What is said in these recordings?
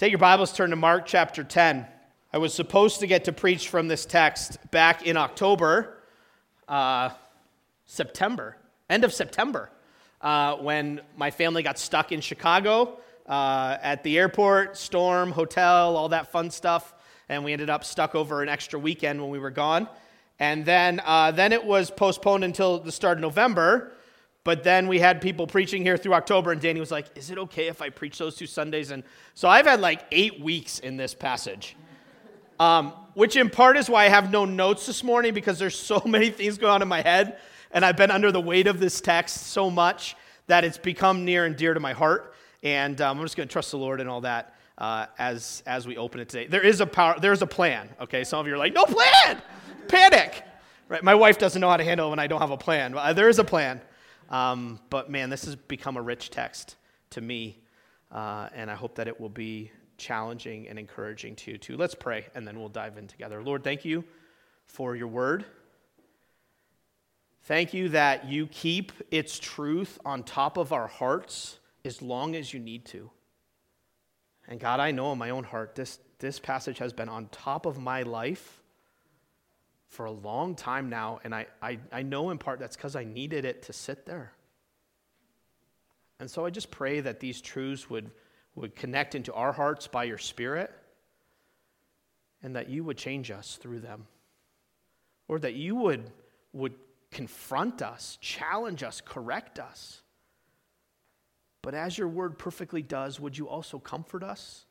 Take your Bibles, turn to Mark chapter 10. I was supposed to get to preach from this text back in October, uh, September, end of September, uh, when my family got stuck in Chicago uh, at the airport, storm, hotel, all that fun stuff. And we ended up stuck over an extra weekend when we were gone. And then, uh, then it was postponed until the start of November. But then we had people preaching here through October, and Danny was like, Is it okay if I preach those two Sundays? And so I've had like eight weeks in this passage, um, which in part is why I have no notes this morning because there's so many things going on in my head, and I've been under the weight of this text so much that it's become near and dear to my heart. And um, I'm just going to trust the Lord and all that uh, as, as we open it today. There is a power, there is a plan, okay? Some of you are like, No plan! Panic! Right? My wife doesn't know how to handle it when I don't have a plan. There is a plan. Um, but man, this has become a rich text to me, uh, and I hope that it will be challenging and encouraging to you too. Let's pray, and then we'll dive in together. Lord, thank you for your word. Thank you that you keep its truth on top of our hearts as long as you need to. And God, I know in my own heart, this, this passage has been on top of my life for a long time now, and I, I, I know in part that's because I needed it to sit there. And so I just pray that these truths would, would connect into our hearts by your Spirit, and that you would change us through them. Or that you would, would confront us, challenge us, correct us. But as your word perfectly does, would you also comfort us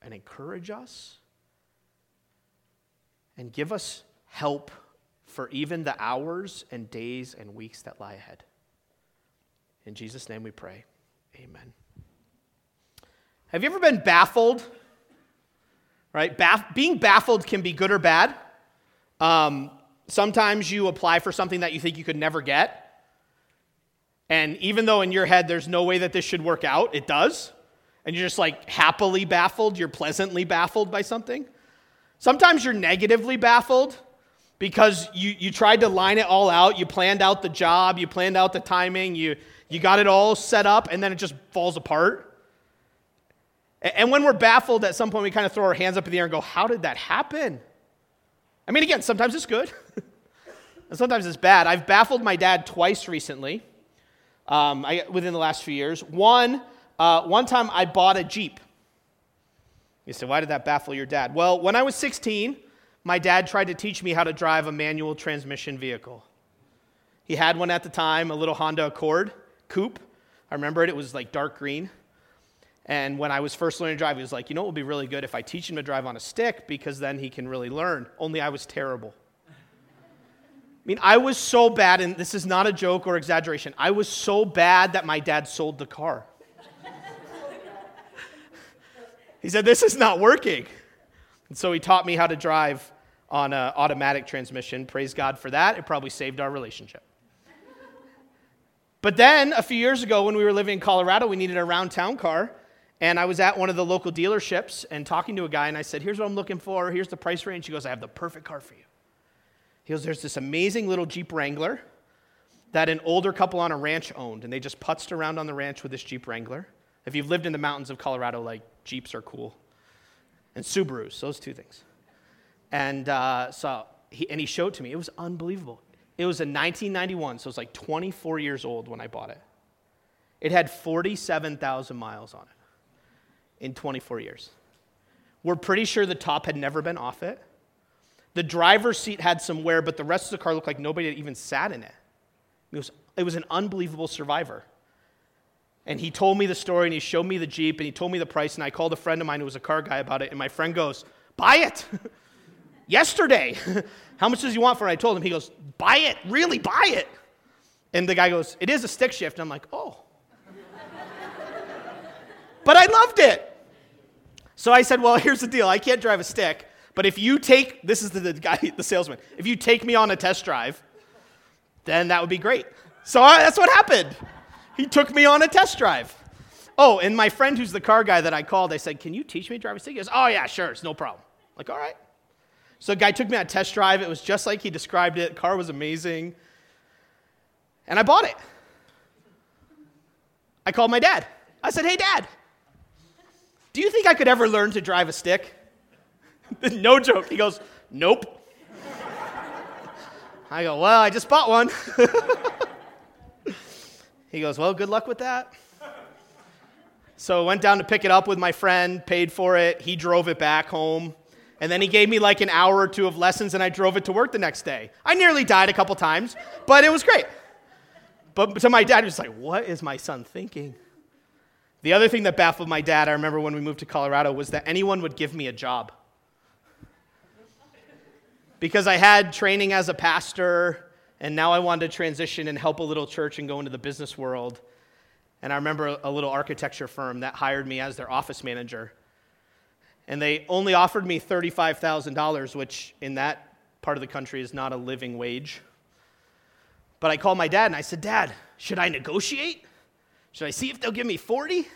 and encourage us and give us help for even the hours and days and weeks that lie ahead. In Jesus' name we pray. Amen. Have you ever been baffled? Right? Baff- being baffled can be good or bad. Um, sometimes you apply for something that you think you could never get. And even though in your head there's no way that this should work out, it does. And you're just like happily baffled, you're pleasantly baffled by something. Sometimes you're negatively baffled because you, you tried to line it all out. You planned out the job, you planned out the timing, you, you got it all set up, and then it just falls apart. And when we're baffled, at some point we kind of throw our hands up in the air and go, How did that happen? I mean, again, sometimes it's good, and sometimes it's bad. I've baffled my dad twice recently um, I, within the last few years. One, uh, one time I bought a Jeep. You say, Why did that baffle your dad? Well, when I was 16, my dad tried to teach me how to drive a manual transmission vehicle. He had one at the time, a little Honda Accord coupe. I remember it, it was like dark green. And when I was first learning to drive, he was like, you know what would be really good if I teach him to drive on a stick because then he can really learn. Only I was terrible. I mean, I was so bad, and this is not a joke or exaggeration. I was so bad that my dad sold the car. he said, This is not working. And so he taught me how to drive on an automatic transmission. Praise God for that. It probably saved our relationship. But then a few years ago, when we were living in Colorado, we needed a round town car. And I was at one of the local dealerships and talking to a guy, and I said, Here's what I'm looking for. Here's the price range. He goes, I have the perfect car for you. He goes, There's this amazing little Jeep Wrangler that an older couple on a ranch owned, and they just putzed around on the ranch with this Jeep Wrangler. If you've lived in the mountains of Colorado, like Jeeps are cool. And Subarus, those two things. And uh, so he, and he showed to me. It was unbelievable. It was a 1991, so it was like 24 years old when I bought it. It had 47,000 miles on it in 24 years. We're pretty sure the top had never been off it. The driver's seat had some wear, but the rest of the car looked like nobody had even sat in it. It was, it was an unbelievable survivor. And he told me the story and he showed me the Jeep and he told me the price. And I called a friend of mine who was a car guy about it. And my friend goes, Buy it. yesterday. How much does he want for it? I told him. He goes, buy it, really buy it. And the guy goes, it is a stick shift. And I'm like, oh. but I loved it. So I said, well, here's the deal. I can't drive a stick, but if you take, this is the, the guy, the salesman, if you take me on a test drive, then that would be great. So I, that's what happened. He took me on a test drive. Oh, and my friend who's the car guy that I called, I said, can you teach me to drive a stick? He goes, oh, yeah, sure, it's no problem. I'm like, all right. So a guy took me on a test drive. It was just like he described it. The car was amazing. And I bought it. I called my dad. I said, hey, dad, Do you think I could ever learn to drive a stick? no joke. He goes, Nope. I go, Well, I just bought one. he goes, Well, good luck with that. So I went down to pick it up with my friend, paid for it. He drove it back home. And then he gave me like an hour or two of lessons, and I drove it to work the next day. I nearly died a couple times, but it was great. But to my dad, he was like, What is my son thinking? The other thing that baffled my dad, I remember when we moved to Colorado, was that anyone would give me a job. Because I had training as a pastor, and now I wanted to transition and help a little church and go into the business world. And I remember a little architecture firm that hired me as their office manager. And they only offered me $35,000, which in that part of the country is not a living wage. But I called my dad and I said, Dad, should I negotiate? Should I see if they'll give me 40?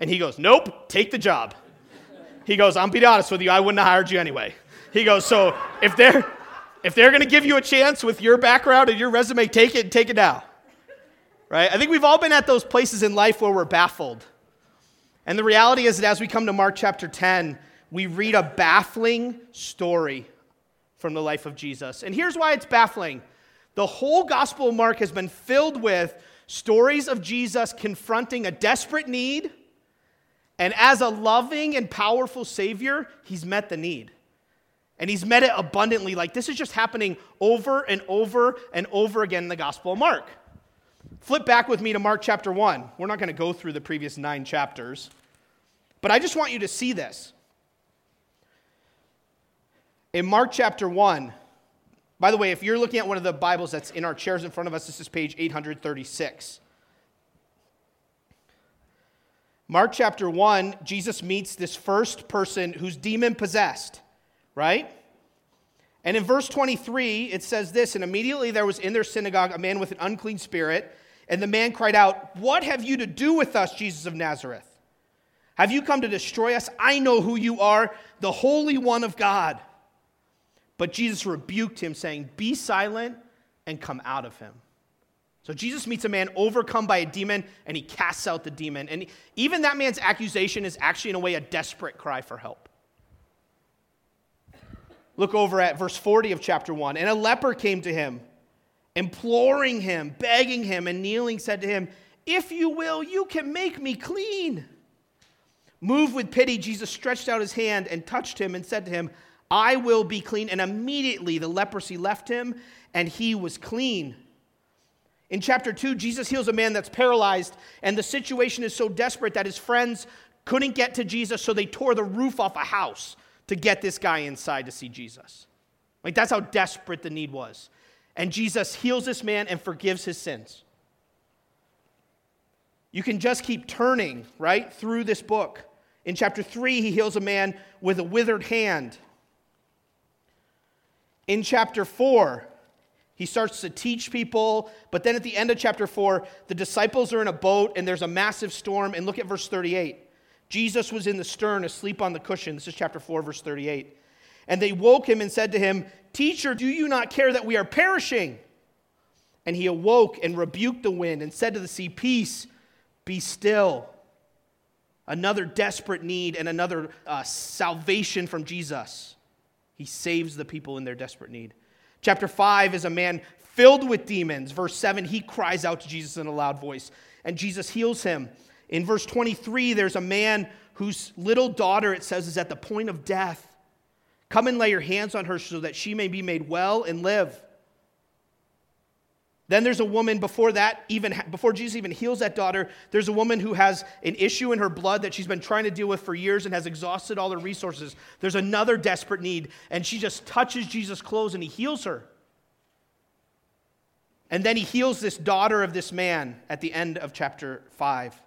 And he goes, Nope, take the job. He goes, I'm being honest with you, I wouldn't have hired you anyway. He goes, So if they're if they're gonna give you a chance with your background and your resume, take it and take it now right? I think we've all been at those places in life where we're baffled. And the reality is that as we come to Mark chapter 10, we read a baffling story from the life of Jesus. And here's why it's baffling the whole Gospel of Mark has been filled with stories of Jesus confronting a desperate need. And as a loving and powerful Savior, he's met the need. And he's met it abundantly. Like this is just happening over and over and over again in the Gospel of Mark. Flip back with me to Mark chapter 1. We're not going to go through the previous nine chapters, but I just want you to see this. In Mark chapter 1, by the way, if you're looking at one of the Bibles that's in our chairs in front of us, this is page 836. Mark chapter 1, Jesus meets this first person who's demon possessed, right? And in verse 23, it says this And immediately there was in their synagogue a man with an unclean spirit and the man cried out, What have you to do with us, Jesus of Nazareth? Have you come to destroy us? I know who you are, the Holy One of God. But Jesus rebuked him, saying, Be silent and come out of him. So Jesus meets a man overcome by a demon and he casts out the demon. And even that man's accusation is actually, in a way, a desperate cry for help. Look over at verse 40 of chapter 1. And a leper came to him imploring him, begging him, and kneeling, said to him, If you will, you can make me clean. Moved with pity, Jesus stretched out his hand and touched him and said to him, I will be clean. And immediately the leprosy left him and he was clean. In chapter 2, Jesus heals a man that's paralyzed, and the situation is so desperate that his friends couldn't get to Jesus, so they tore the roof off a house to get this guy inside to see Jesus. Like, that's how desperate the need was and Jesus heals this man and forgives his sins. You can just keep turning, right, through this book. In chapter 3, he heals a man with a withered hand. In chapter 4, he starts to teach people, but then at the end of chapter 4, the disciples are in a boat and there's a massive storm. And look at verse 38. Jesus was in the stern, asleep on the cushion. This is chapter 4, verse 38. And they woke him and said to him, Teacher, do you not care that we are perishing? And he awoke and rebuked the wind and said to the sea, Peace, be still. Another desperate need and another uh, salvation from Jesus. He saves the people in their desperate need. Chapter 5 is a man filled with demons. Verse 7, he cries out to Jesus in a loud voice, and Jesus heals him. In verse 23, there's a man whose little daughter, it says, is at the point of death. Come and lay your hands on her so that she may be made well and live. Then there's a woman before that, even before Jesus even heals that daughter, there's a woman who has an issue in her blood that she's been trying to deal with for years and has exhausted all her resources. There's another desperate need, and she just touches Jesus' clothes and he heals her. And then he heals this daughter of this man at the end of chapter 5.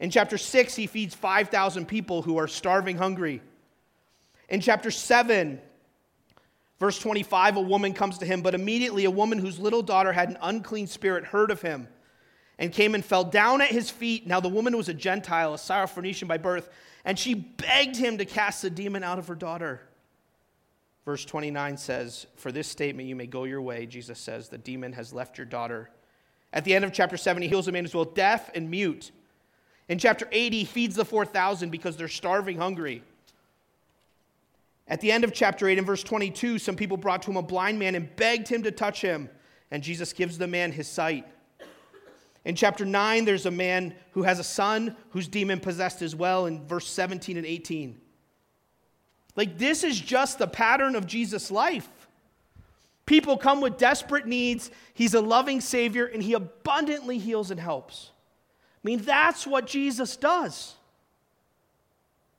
In chapter 6, he feeds 5,000 people who are starving hungry. In chapter 7, verse 25, a woman comes to him, but immediately a woman whose little daughter had an unclean spirit heard of him and came and fell down at his feet. Now, the woman was a Gentile, a Syrophoenician by birth, and she begged him to cast the demon out of her daughter. Verse 29 says, For this statement you may go your way, Jesus says, the demon has left your daughter. At the end of chapter 7, he heals a man who's both deaf and mute. In chapter 80, he feeds the 4,000 because they're starving hungry. At the end of chapter 8, in verse 22, some people brought to him a blind man and begged him to touch him, and Jesus gives the man his sight. In chapter 9, there's a man who has a son who's demon possessed as well, in verse 17 and 18. Like, this is just the pattern of Jesus' life. People come with desperate needs. He's a loving Savior, and He abundantly heals and helps. I mean, that's what Jesus does.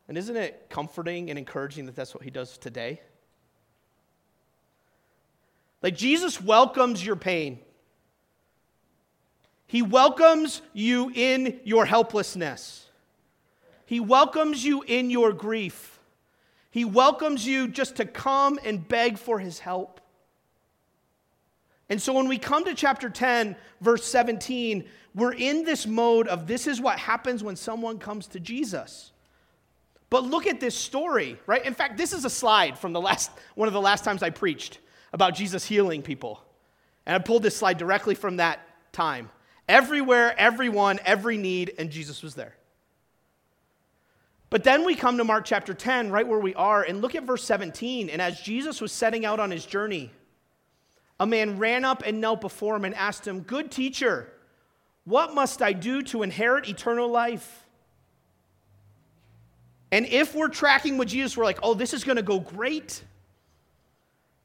And isn't it comforting and encouraging that that's what He does today? Like, Jesus welcomes your pain. He welcomes you in your helplessness. He welcomes you in your grief. He welcomes you just to come and beg for his help. And so when we come to chapter 10, verse 17, we're in this mode of this is what happens when someone comes to Jesus. But look at this story, right? In fact, this is a slide from the last one of the last times I preached about Jesus healing people. And I pulled this slide directly from that time. Everywhere, everyone, every need, and Jesus was there. But then we come to Mark chapter 10, right where we are, and look at verse 17. And as Jesus was setting out on his journey, a man ran up and knelt before him and asked him, Good teacher, what must I do to inherit eternal life? And if we're tracking with Jesus, we're like, oh, this is going to go great.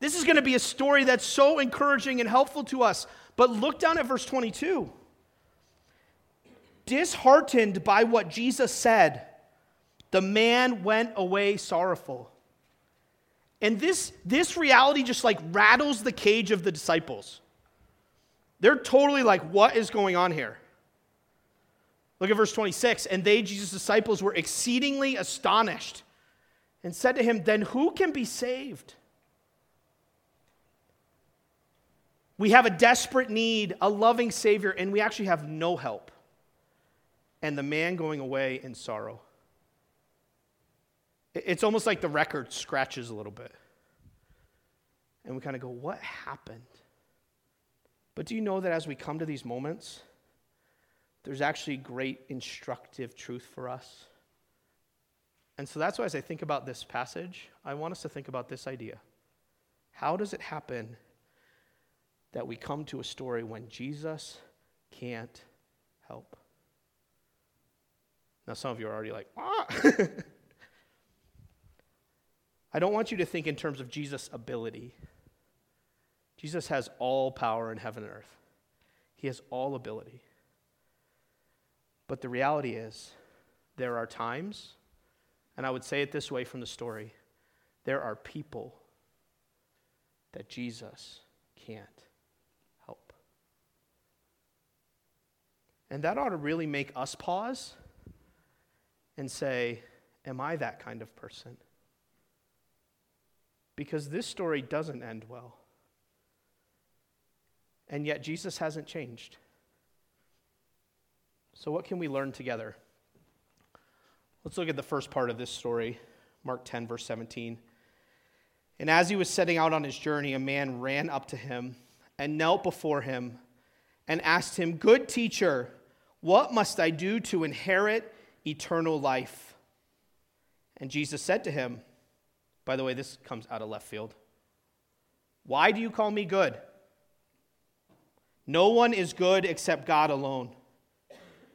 This is going to be a story that's so encouraging and helpful to us. But look down at verse 22. Disheartened by what Jesus said, the man went away sorrowful. And this, this reality just like rattles the cage of the disciples. They're totally like, what is going on here? Look at verse 26. And they, Jesus' disciples, were exceedingly astonished and said to him, Then who can be saved? We have a desperate need, a loving Savior, and we actually have no help. And the man going away in sorrow. It's almost like the record scratches a little bit. And we kind of go, what happened? But do you know that as we come to these moments, there's actually great instructive truth for us? And so that's why, as I think about this passage, I want us to think about this idea. How does it happen that we come to a story when Jesus can't help? Now, some of you are already like, ah. I don't want you to think in terms of Jesus' ability. Jesus has all power in heaven and earth, He has all ability. But the reality is, there are times, and I would say it this way from the story there are people that Jesus can't help. And that ought to really make us pause and say, Am I that kind of person? because this story doesn't end well. And yet, Jesus hasn't changed. So, what can we learn together? Let's look at the first part of this story, Mark 10, verse 17. And as he was setting out on his journey, a man ran up to him and knelt before him and asked him, Good teacher, what must I do to inherit eternal life? And Jesus said to him, by the way, this comes out of left field. Why do you call me good? No one is good except God alone.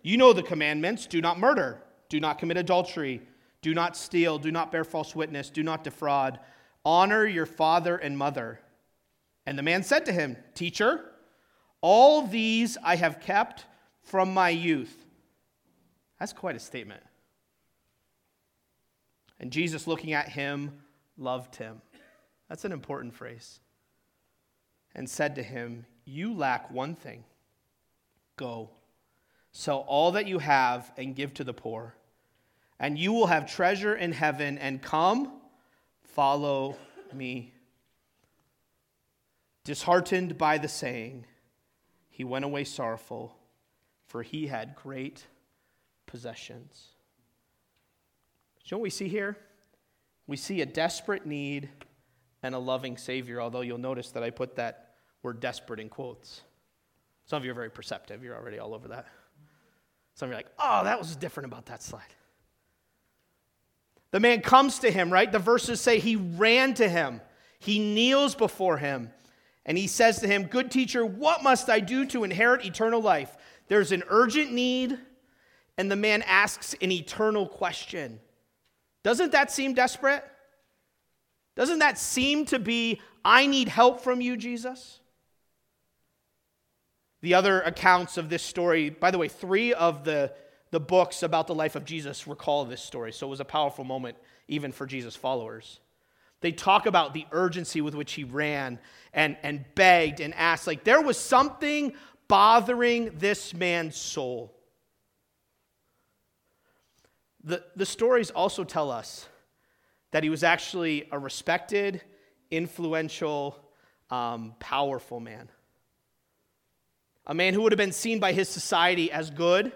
You know the commandments do not murder, do not commit adultery, do not steal, do not bear false witness, do not defraud, honor your father and mother. And the man said to him, Teacher, all these I have kept from my youth. That's quite a statement. And Jesus, looking at him, loved him. That's an important phrase. And said to him, You lack one thing. Go, sell all that you have and give to the poor, and you will have treasure in heaven, and come, follow me. Disheartened by the saying, he went away sorrowful, for he had great possessions. Know what we see here? we see a desperate need and a loving Savior, although you'll notice that I put that word desperate in quotes. Some of you are very perceptive, you're already all over that. Some of you are like, oh, that was different about that slide. The man comes to him, right? The verses say he ran to him. He kneels before him and he says to him, Good teacher, what must I do to inherit eternal life? There's an urgent need, and the man asks an eternal question. Doesn't that seem desperate? Doesn't that seem to be, I need help from you, Jesus? The other accounts of this story, by the way, three of the, the books about the life of Jesus recall this story, so it was a powerful moment even for Jesus' followers. They talk about the urgency with which he ran and, and begged and asked. Like there was something bothering this man's soul. The, the stories also tell us that he was actually a respected, influential, um, powerful man. A man who would have been seen by his society as good.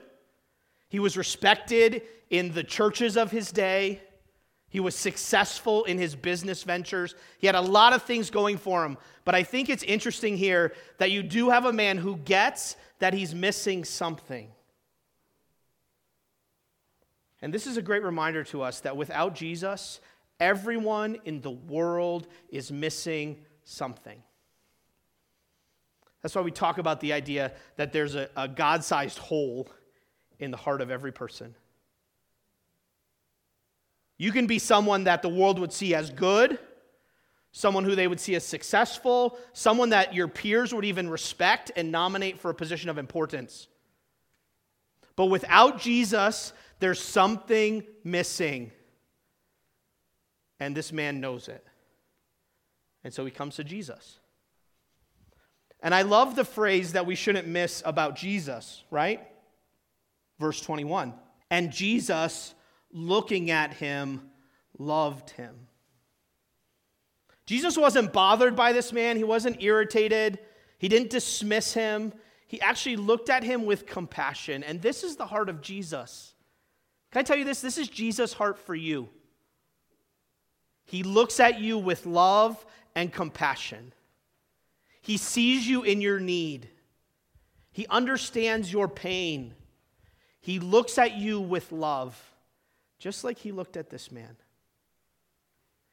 He was respected in the churches of his day. He was successful in his business ventures. He had a lot of things going for him. But I think it's interesting here that you do have a man who gets that he's missing something. And this is a great reminder to us that without Jesus, everyone in the world is missing something. That's why we talk about the idea that there's a, a God sized hole in the heart of every person. You can be someone that the world would see as good, someone who they would see as successful, someone that your peers would even respect and nominate for a position of importance. But without Jesus, there's something missing. And this man knows it. And so he comes to Jesus. And I love the phrase that we shouldn't miss about Jesus, right? Verse 21. And Jesus looking at him, loved him. Jesus wasn't bothered by this man, he wasn't irritated, he didn't dismiss him. He actually looked at him with compassion. And this is the heart of Jesus. Can I tell you this? This is Jesus' heart for you. He looks at you with love and compassion. He sees you in your need. He understands your pain. He looks at you with love just like he looked at this man.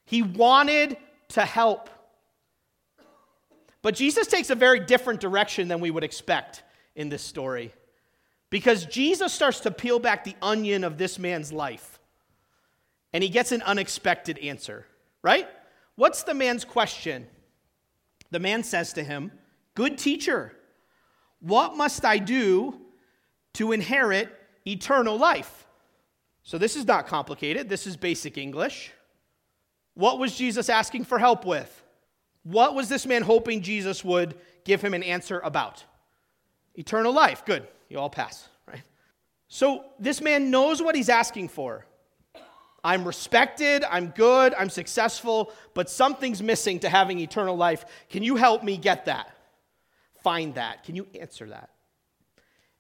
He wanted to help. But Jesus takes a very different direction than we would expect in this story. Because Jesus starts to peel back the onion of this man's life. And he gets an unexpected answer, right? What's the man's question? The man says to him, Good teacher, what must I do to inherit eternal life? So this is not complicated. This is basic English. What was Jesus asking for help with? What was this man hoping Jesus would give him an answer about? Eternal life. Good. You all pass, right? So this man knows what he's asking for. I'm respected, I'm good, I'm successful, but something's missing to having eternal life. Can you help me get that? Find that. Can you answer that?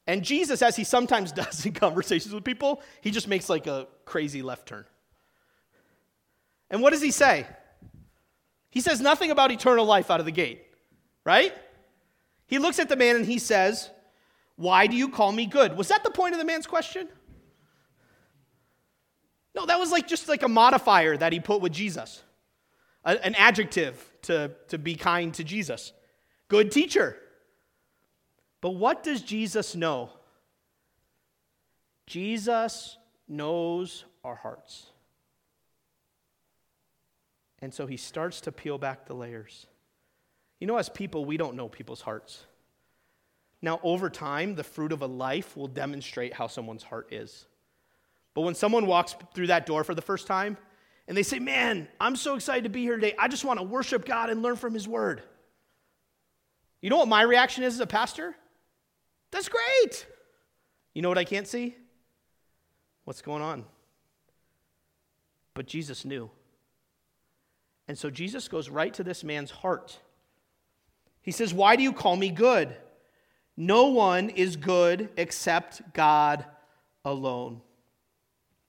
And Jesus, as he sometimes does in conversations with people, he just makes like a crazy left turn. And what does he say? He says nothing about eternal life out of the gate, right? He looks at the man and he says, Why do you call me good? Was that the point of the man's question? No, that was like just like a modifier that he put with Jesus, a, an adjective to, to be kind to Jesus. Good teacher. But what does Jesus know? Jesus knows our hearts. And so he starts to peel back the layers. You know, as people, we don't know people's hearts. Now, over time, the fruit of a life will demonstrate how someone's heart is. But when someone walks through that door for the first time and they say, Man, I'm so excited to be here today. I just want to worship God and learn from His Word. You know what my reaction is as a pastor? That's great. You know what I can't see? What's going on? But Jesus knew. And so Jesus goes right to this man's heart. He says, Why do you call me good? No one is good except God alone.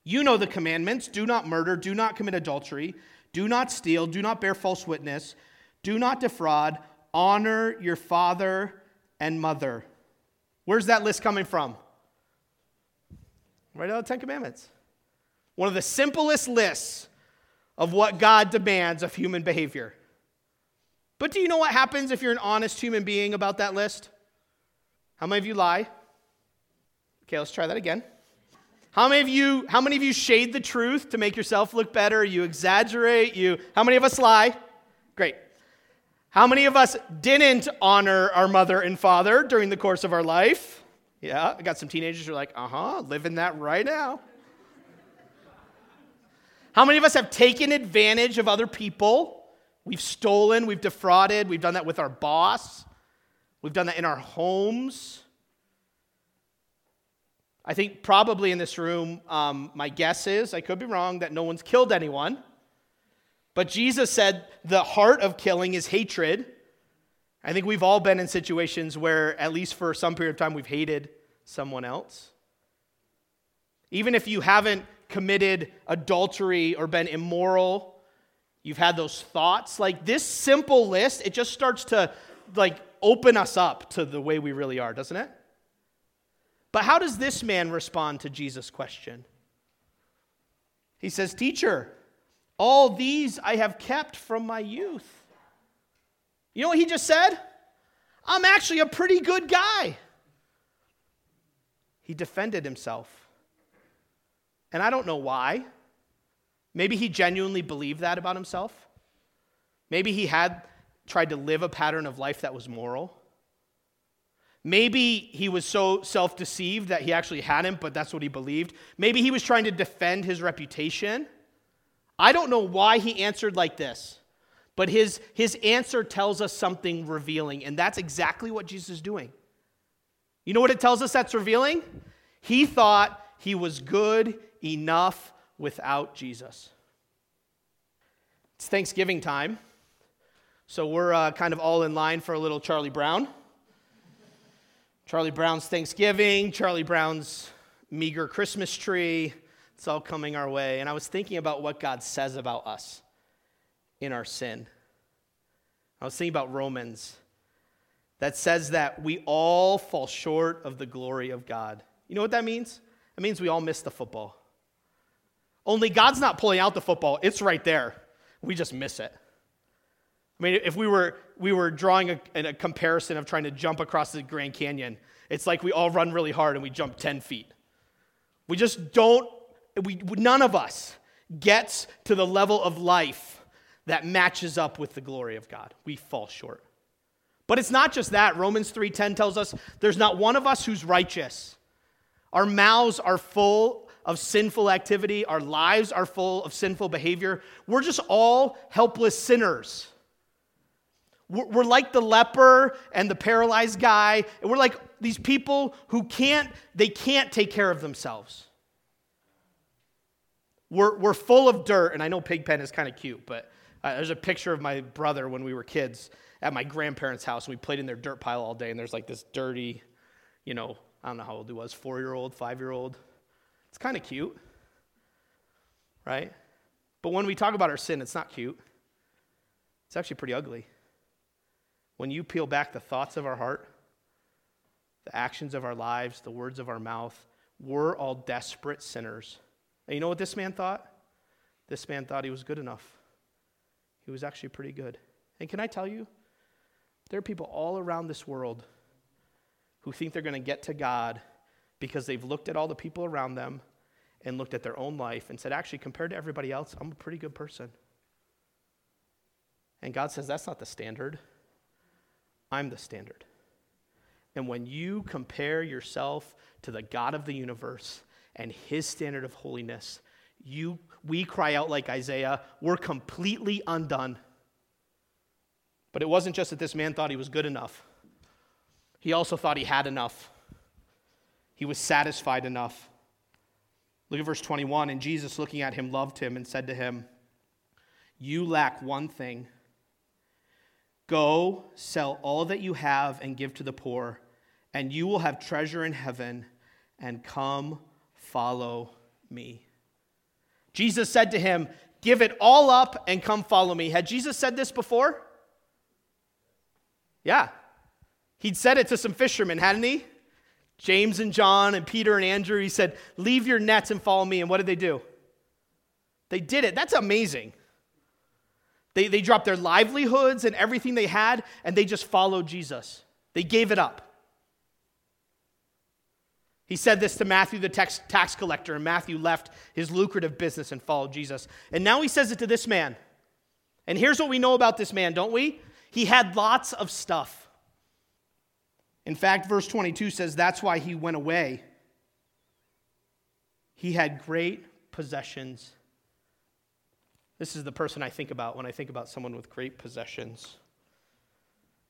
You know the commandments do not murder, do not commit adultery, do not steal, do not bear false witness, do not defraud, honor your father and mother. Where's that list coming from? Right out of the Ten Commandments. One of the simplest lists of what God demands of human behavior. But do you know what happens if you're an honest human being about that list? How many of you lie? Okay, let's try that again. How many of you how many of you shade the truth to make yourself look better? You exaggerate, you How many of us lie? Great. How many of us didn't honor our mother and father during the course of our life? Yeah, I got some teenagers who are like, "Uh-huh, living that right now." How many of us have taken advantage of other people? We've stolen, we've defrauded, we've done that with our boss, we've done that in our homes. I think probably in this room, um, my guess is, I could be wrong, that no one's killed anyone. But Jesus said the heart of killing is hatred. I think we've all been in situations where, at least for some period of time, we've hated someone else. Even if you haven't committed adultery or been immoral, you've had those thoughts. Like this simple list, it just starts to like open us up to the way we really are, doesn't it? But how does this man respond to Jesus' question? He says, Teacher, all these I have kept from my youth. You know what he just said? I'm actually a pretty good guy. He defended himself. And I don't know why. Maybe he genuinely believed that about himself. Maybe he had tried to live a pattern of life that was moral. Maybe he was so self deceived that he actually hadn't, but that's what he believed. Maybe he was trying to defend his reputation. I don't know why he answered like this, but his, his answer tells us something revealing, and that's exactly what Jesus is doing. You know what it tells us that's revealing? He thought he was good enough without Jesus. It's Thanksgiving time, so we're uh, kind of all in line for a little Charlie Brown. Charlie Brown's Thanksgiving, Charlie Brown's meager Christmas tree. It's all coming our way. And I was thinking about what God says about us in our sin. I was thinking about Romans that says that we all fall short of the glory of God. You know what that means? It means we all miss the football. Only God's not pulling out the football, it's right there. We just miss it. I mean, if we were, we were drawing a, a comparison of trying to jump across the Grand Canyon, it's like we all run really hard and we jump 10 feet. We just don't, we, none of us gets to the level of life that matches up with the glory of God. We fall short. But it's not just that. Romans 3:10 tells us there's not one of us who's righteous. Our mouths are full of sinful activity, our lives are full of sinful behavior. We're just all helpless sinners. We're like the leper and the paralyzed guy, we're like these people who can't, they can't take care of themselves. We're, we're full of dirt, and I know Pigpen is kind of cute, but uh, there's a picture of my brother when we were kids at my grandparents' house. And we played in their dirt pile all day, and there's like this dirty, you know, I don't know how old he was, four year old, five year old. It's kind of cute, right? But when we talk about our sin, it's not cute. It's actually pretty ugly. When you peel back the thoughts of our heart, the actions of our lives, the words of our mouth, we're all desperate sinners. And you know what this man thought? This man thought he was good enough. He was actually pretty good. And can I tell you, there are people all around this world who think they're going to get to God because they've looked at all the people around them and looked at their own life and said, actually, compared to everybody else, I'm a pretty good person. And God says, that's not the standard. I'm the standard. And when you compare yourself to the God of the universe and his standard of holiness, you, we cry out like Isaiah, we're completely undone. But it wasn't just that this man thought he was good enough, he also thought he had enough. He was satisfied enough. Look at verse 21. And Jesus, looking at him, loved him and said to him, You lack one thing. Go, sell all that you have and give to the poor, and you will have treasure in heaven, and come follow me. Jesus said to him, Give it all up and come follow me. Had Jesus said this before? Yeah. He'd said it to some fishermen, hadn't he? James and John and Peter and Andrew, he said, Leave your nets and follow me. And what did they do? They did it. That's amazing. They, they dropped their livelihoods and everything they had, and they just followed Jesus. They gave it up. He said this to Matthew, the tax, tax collector, and Matthew left his lucrative business and followed Jesus. And now he says it to this man. And here's what we know about this man, don't we? He had lots of stuff. In fact, verse 22 says that's why he went away. He had great possessions. This is the person I think about when I think about someone with great possessions.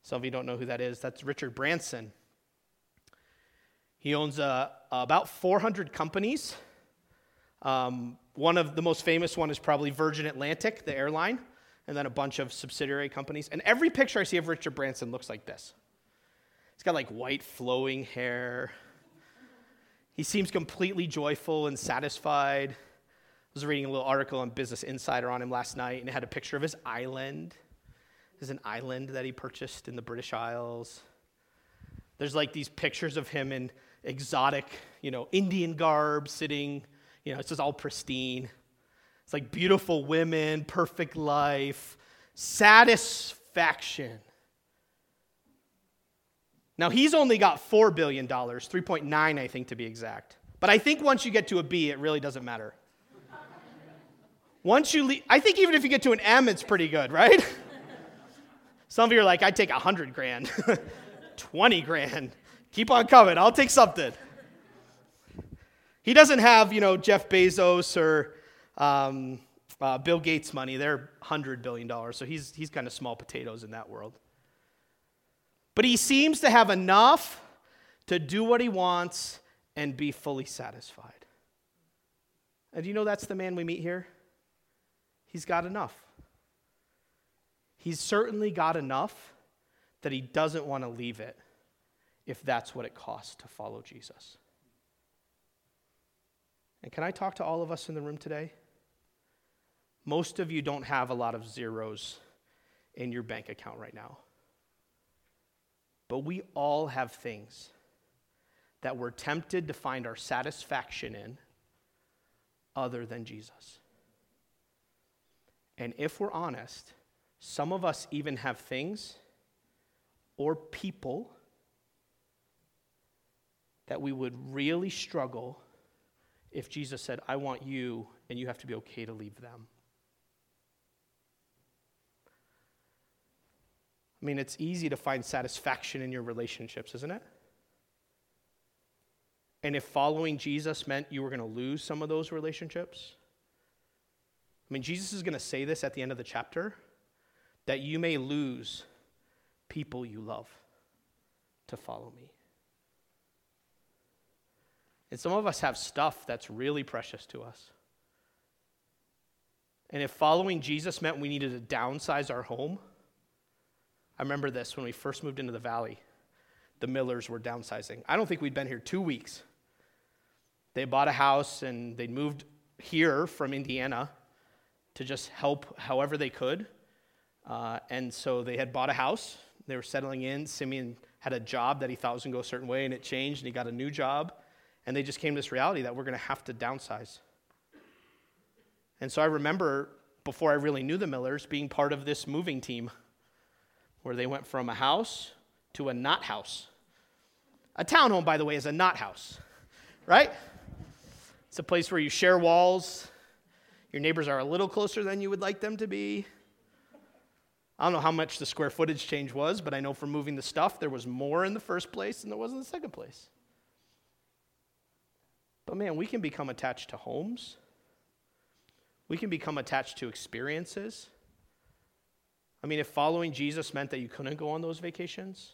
Some of you don't know who that is. That's Richard Branson. He owns uh, about 400 companies. Um, one of the most famous one is probably Virgin Atlantic, the airline, and then a bunch of subsidiary companies. And every picture I see of Richard Branson looks like this. He's got like white flowing hair. He seems completely joyful and satisfied. Was reading a little article on Business Insider on him last night, and it had a picture of his island. There's an island that he purchased in the British Isles. There's like these pictures of him in exotic, you know, Indian garb sitting, you know, it's just all pristine. It's like beautiful women, perfect life, satisfaction. Now, he's only got $4 billion, 3.9, I think, to be exact. But I think once you get to a B, it really doesn't matter. Once you leave, I think even if you get to an M, it's pretty good, right? Some of you are like, I'd take 100 grand, 20 grand. Keep on coming. I'll take something. He doesn't have, you know, Jeff Bezos or um, uh, Bill Gates money. They're $100 billion. So he's, he's kind of small potatoes in that world. But he seems to have enough to do what he wants and be fully satisfied. And do you know that's the man we meet here? He's got enough. He's certainly got enough that he doesn't want to leave it if that's what it costs to follow Jesus. And can I talk to all of us in the room today? Most of you don't have a lot of zeros in your bank account right now. But we all have things that we're tempted to find our satisfaction in other than Jesus. And if we're honest, some of us even have things or people that we would really struggle if Jesus said, I want you, and you have to be okay to leave them. I mean, it's easy to find satisfaction in your relationships, isn't it? And if following Jesus meant you were going to lose some of those relationships, I mean, Jesus is going to say this at the end of the chapter that you may lose people you love to follow me. And some of us have stuff that's really precious to us. And if following Jesus meant we needed to downsize our home, I remember this when we first moved into the valley. The Millers were downsizing. I don't think we'd been here two weeks. They bought a house and they'd moved here from Indiana to just help however they could. Uh, and so they had bought a house. They were settling in. Simeon had a job that he thought was going to go a certain way, and it changed, and he got a new job. And they just came to this reality that we're going to have to downsize. And so I remember before I really knew the Millers being part of this moving team where they went from a house to a not house. A townhome, by the way, is a not house, right? It's a place where you share walls. Your neighbors are a little closer than you would like them to be. I don't know how much the square footage change was, but I know from moving the stuff, there was more in the first place than there was in the second place. But man, we can become attached to homes. We can become attached to experiences. I mean, if following Jesus meant that you couldn't go on those vacations,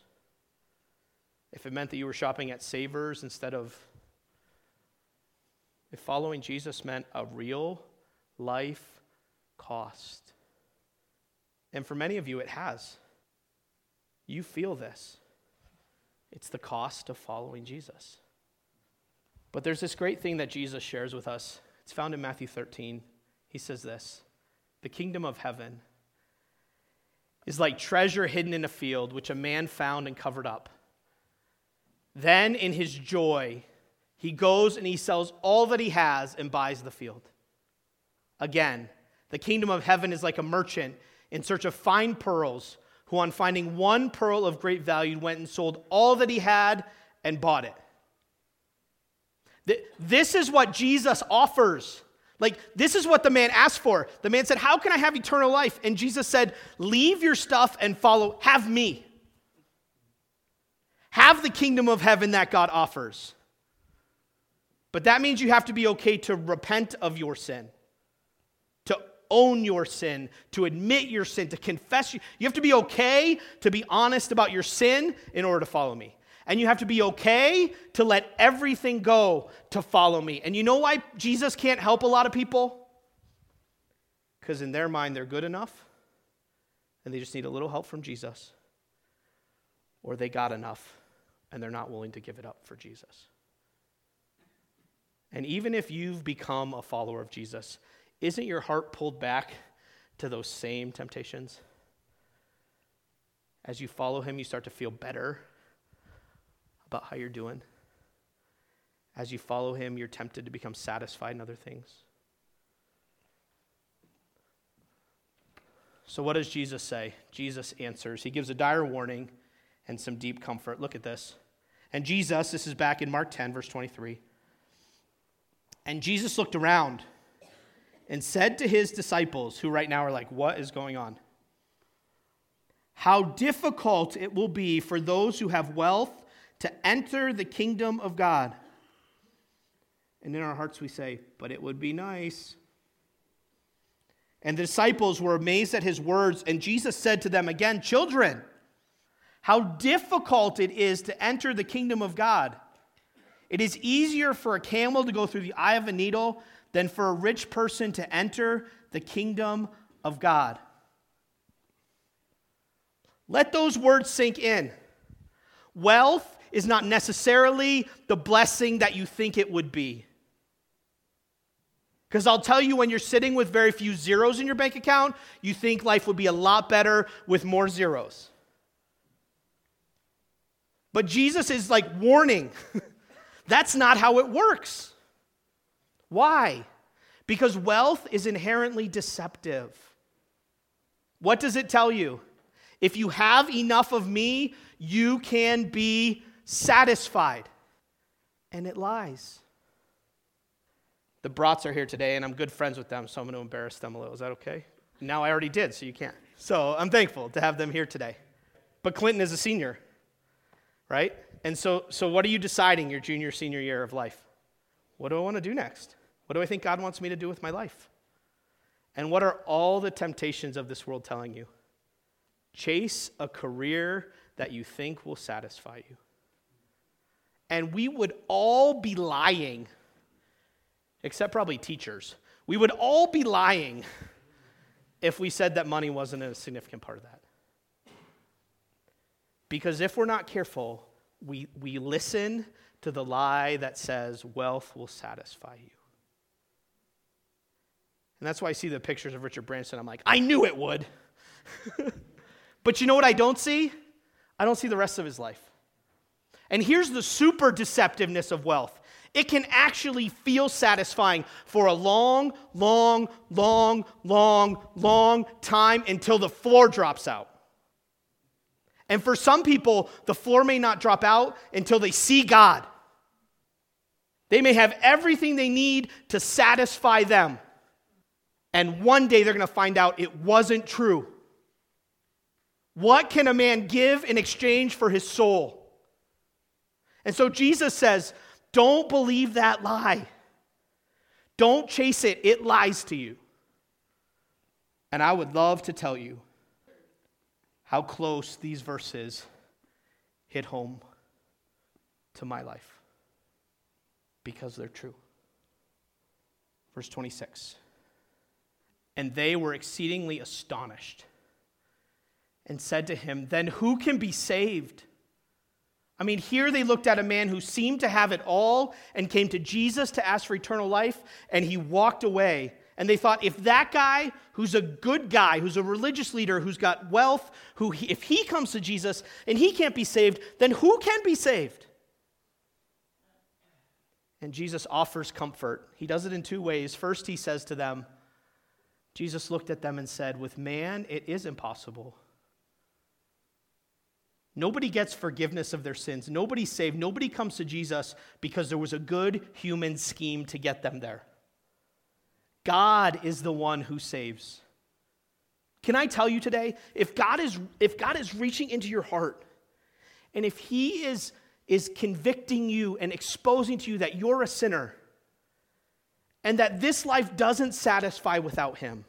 if it meant that you were shopping at Savers instead of, if following Jesus meant a real life cost, and for many of you it has, you feel this. It's the cost of following Jesus. But there's this great thing that Jesus shares with us. It's found in Matthew 13. He says this The kingdom of heaven is like treasure hidden in a field, which a man found and covered up. Then, in his joy, he goes and he sells all that he has and buys the field. Again, the kingdom of heaven is like a merchant in search of fine pearls, who, on finding one pearl of great value, went and sold all that he had and bought it. This is what Jesus offers. Like, this is what the man asked for. The man said, How can I have eternal life? And Jesus said, Leave your stuff and follow, have me. Have the kingdom of heaven that God offers. But that means you have to be okay to repent of your sin, own your sin, to admit your sin, to confess. You, you have to be okay to be honest about your sin in order to follow me. And you have to be okay to let everything go to follow me. And you know why Jesus can't help a lot of people? Because in their mind, they're good enough and they just need a little help from Jesus. Or they got enough and they're not willing to give it up for Jesus. And even if you've become a follower of Jesus, isn't your heart pulled back to those same temptations? As you follow him, you start to feel better about how you're doing. As you follow him, you're tempted to become satisfied in other things. So, what does Jesus say? Jesus answers. He gives a dire warning and some deep comfort. Look at this. And Jesus, this is back in Mark 10, verse 23. And Jesus looked around and said to his disciples, who right now are like, What is going on? How difficult it will be for those who have wealth to enter the kingdom of God. And in our hearts we say, But it would be nice. And the disciples were amazed at his words, and Jesus said to them again, Children, how difficult it is to enter the kingdom of God. It is easier for a camel to go through the eye of a needle than for a rich person to enter the kingdom of God. Let those words sink in. Wealth is not necessarily the blessing that you think it would be. Because I'll tell you, when you're sitting with very few zeros in your bank account, you think life would be a lot better with more zeros. But Jesus is like warning that's not how it works. Why? Because wealth is inherently deceptive. What does it tell you? If you have enough of me, you can be satisfied. And it lies. The Brats are here today, and I'm good friends with them, so I'm going to embarrass them a little. Is that okay? Now I already did, so you can't. So I'm thankful to have them here today. But Clinton is a senior, right? And so, so what are you deciding your junior, senior year of life? What do I want to do next? What do I think God wants me to do with my life? And what are all the temptations of this world telling you? Chase a career that you think will satisfy you and we would all be lying, except probably teachers. We would all be lying if we said that money wasn't a significant part of that. Because if we're not careful, we, we listen to the lie that says wealth will satisfy you. And that's why I see the pictures of Richard Branson. I'm like, I knew it would. but you know what I don't see? I don't see the rest of his life. And here's the super deceptiveness of wealth it can actually feel satisfying for a long, long, long, long, long time until the floor drops out. And for some people, the floor may not drop out until they see God. They may have everything they need to satisfy them. And one day they're going to find out it wasn't true. What can a man give in exchange for his soul? And so Jesus says, don't believe that lie. Don't chase it, it lies to you. And I would love to tell you how close these verses hit home to my life because they're true. Verse 26 And they were exceedingly astonished and said to him, Then who can be saved? I mean, here they looked at a man who seemed to have it all and came to Jesus to ask for eternal life, and he walked away. And they thought, if that guy, who's a good guy, who's a religious leader, who's got wealth, who he, if he comes to Jesus and he can't be saved, then who can be saved? And Jesus offers comfort. He does it in two ways. First, he says to them, Jesus looked at them and said, With man, it is impossible. Nobody gets forgiveness of their sins. Nobody's saved. Nobody comes to Jesus because there was a good human scheme to get them there. God is the one who saves. Can I tell you today, if God is, if God is reaching into your heart, and if He is, is convicting you and exposing to you that you're a sinner, and that this life doesn't satisfy without Him,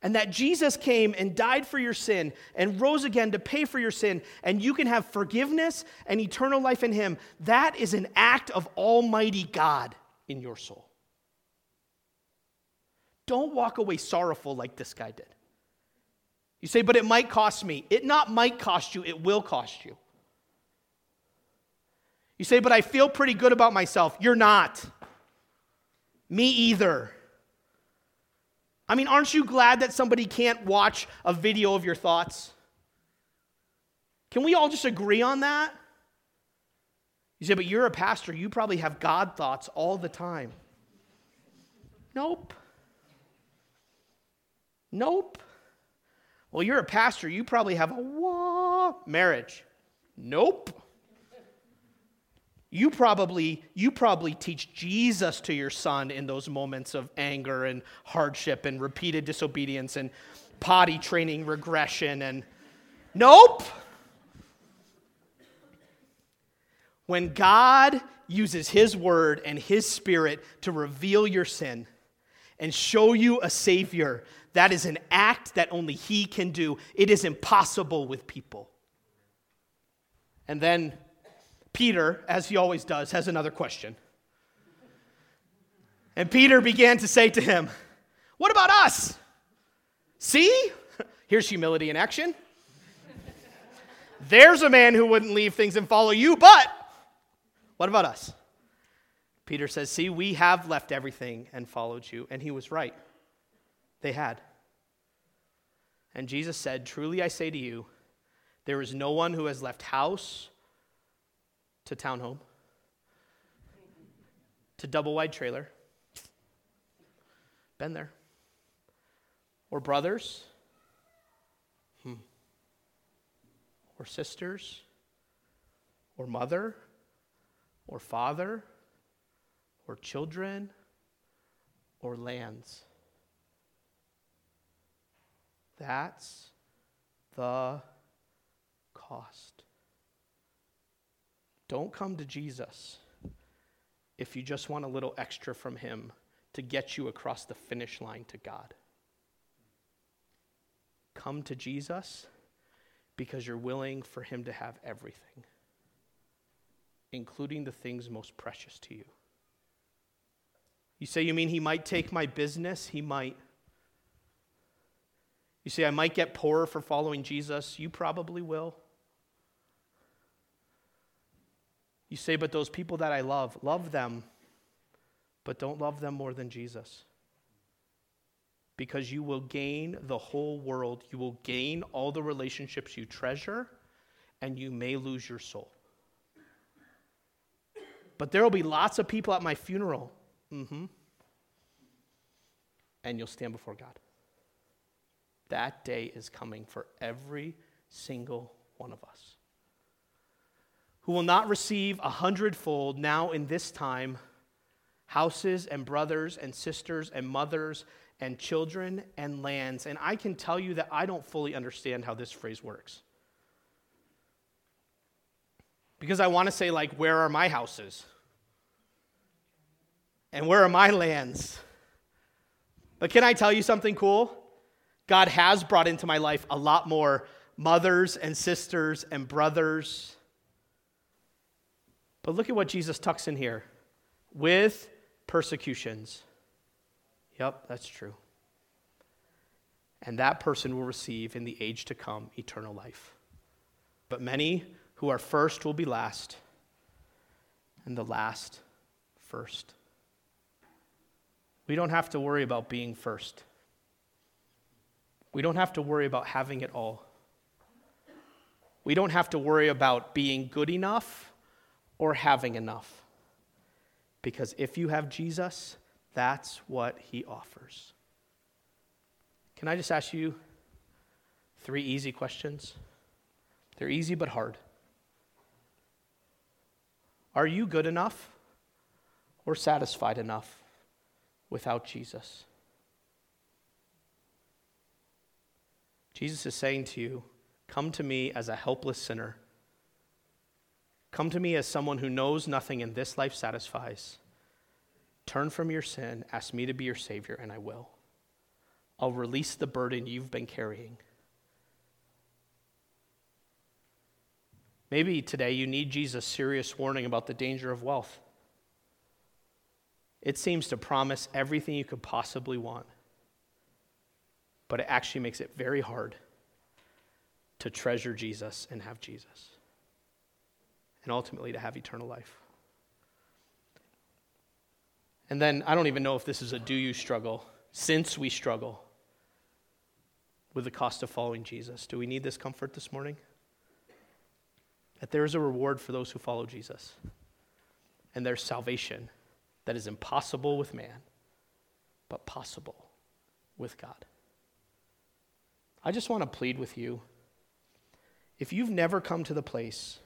and that Jesus came and died for your sin and rose again to pay for your sin, and you can have forgiveness and eternal life in Him, that is an act of Almighty God in your soul. Don't walk away sorrowful like this guy did. You say, but it might cost me. It not might cost you, it will cost you. You say, but I feel pretty good about myself. You're not. Me either. I mean, aren't you glad that somebody can't watch a video of your thoughts? Can we all just agree on that? You say, but you're a pastor. You probably have God thoughts all the time. Nope. Nope. Well, you're a pastor. You probably have a wah marriage. Nope. You probably, you probably teach Jesus to your son in those moments of anger and hardship and repeated disobedience and potty training regression and nope. When God uses his word and his spirit to reveal your sin and show you a savior, that is an act that only he can do. It is impossible with people. And then Peter, as he always does, has another question. And Peter began to say to him, What about us? See? Here's humility in action. There's a man who wouldn't leave things and follow you, but what about us? Peter says, See, we have left everything and followed you. And he was right. They had. And Jesus said, Truly I say to you, there is no one who has left house to townhome, to double wide trailer. Been there. Or brothers, hmm. or sisters, or mother, or father, or children, or lands. That's the cost. Don't come to Jesus if you just want a little extra from Him to get you across the finish line to God. Come to Jesus because you're willing for Him to have everything, including the things most precious to you. You say, You mean He might take my business? He might. You say, I might get poorer for following Jesus? You probably will. You say, but those people that I love, love them, but don't love them more than Jesus. Because you will gain the whole world, you will gain all the relationships you treasure, and you may lose your soul. But there will be lots of people at my funeral. Mm-hmm. And you'll stand before God. That day is coming for every single one of us who will not receive a hundredfold now in this time houses and brothers and sisters and mothers and children and lands. And I can tell you that I don't fully understand how this phrase works. Because I want to say, like, where are my houses? And where are my lands? But can I tell you something cool? God has brought into my life a lot more mothers and sisters and brothers but look at what Jesus tucks in here with persecutions. Yep, that's true. And that person will receive in the age to come eternal life. But many who are first will be last, and the last first. We don't have to worry about being first. We don't have to worry about having it all. We don't have to worry about being good enough or having enough. Because if you have Jesus, that's what he offers. Can I just ask you three easy questions? They're easy but hard. Are you good enough or satisfied enough without Jesus? Jesus is saying to you, Come to me as a helpless sinner. Come to me as someone who knows nothing and this life satisfies. Turn from your sin, ask me to be your Savior, and I will. I'll release the burden you've been carrying. Maybe today you need Jesus' serious warning about the danger of wealth. It seems to promise everything you could possibly want, but it actually makes it very hard to treasure Jesus and have Jesus, and ultimately to have eternal life. And then I don't even know if this is a do you struggle, since we struggle with the cost of following Jesus. Do we need this comfort this morning? That there is a reward for those who follow Jesus, and there's salvation that is impossible with man, but possible with God. I just want to plead with you if you've never come to the place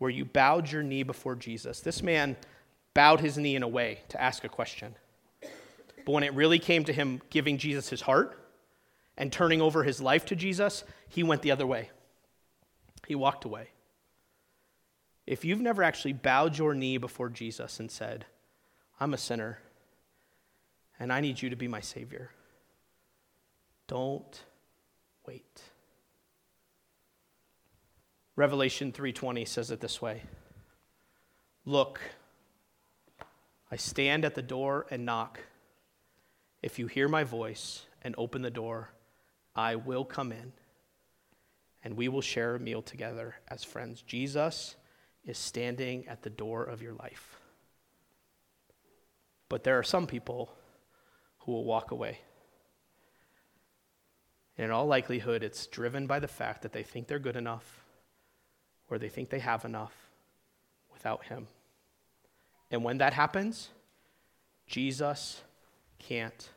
where you bowed your knee before Jesus, this man bowed his knee in a way to ask a question. But when it really came to him giving Jesus his heart and turning over his life to Jesus, he went the other way. He walked away. If you've never actually bowed your knee before Jesus and said, I'm a sinner and I need you to be my Savior, don't wait. Revelation 3:20 says it this way. Look, I stand at the door and knock. If you hear my voice and open the door, I will come in and we will share a meal together as friends. Jesus is standing at the door of your life. But there are some people who will walk away. And in all likelihood, it's driven by the fact that they think they're good enough where they think they have enough without Him. And when that happens, Jesus can't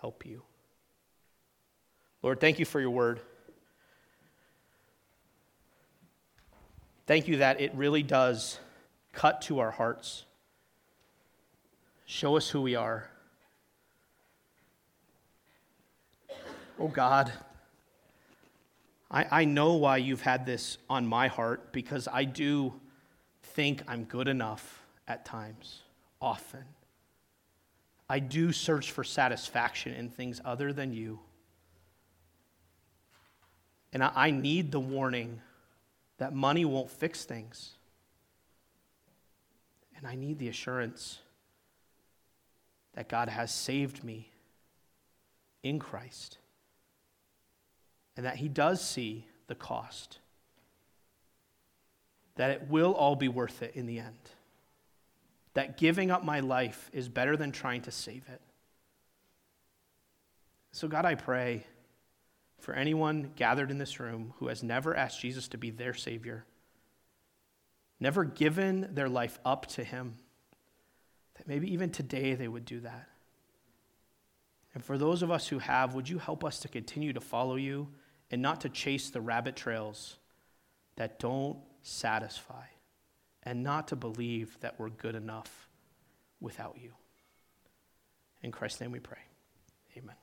help you. Lord, thank you for your word. Thank you that it really does cut to our hearts. Show us who we are. Oh God. I, I know why you've had this on my heart because I do think I'm good enough at times, often. I do search for satisfaction in things other than you. And I, I need the warning that money won't fix things. And I need the assurance that God has saved me in Christ and that He does see the cost, that it will all be worth it in the end, that giving up my life is better than trying to save it. So, God, I pray for anyone gathered in this room who has never asked Jesus to be their Savior, never given their life up to Him, that maybe even today they would do that. And for those of us who have, would you help us to continue to follow you and not to chase the rabbit trails that don't satisfy and not to believe that we're good enough without you. In Christ's name we pray. Amen.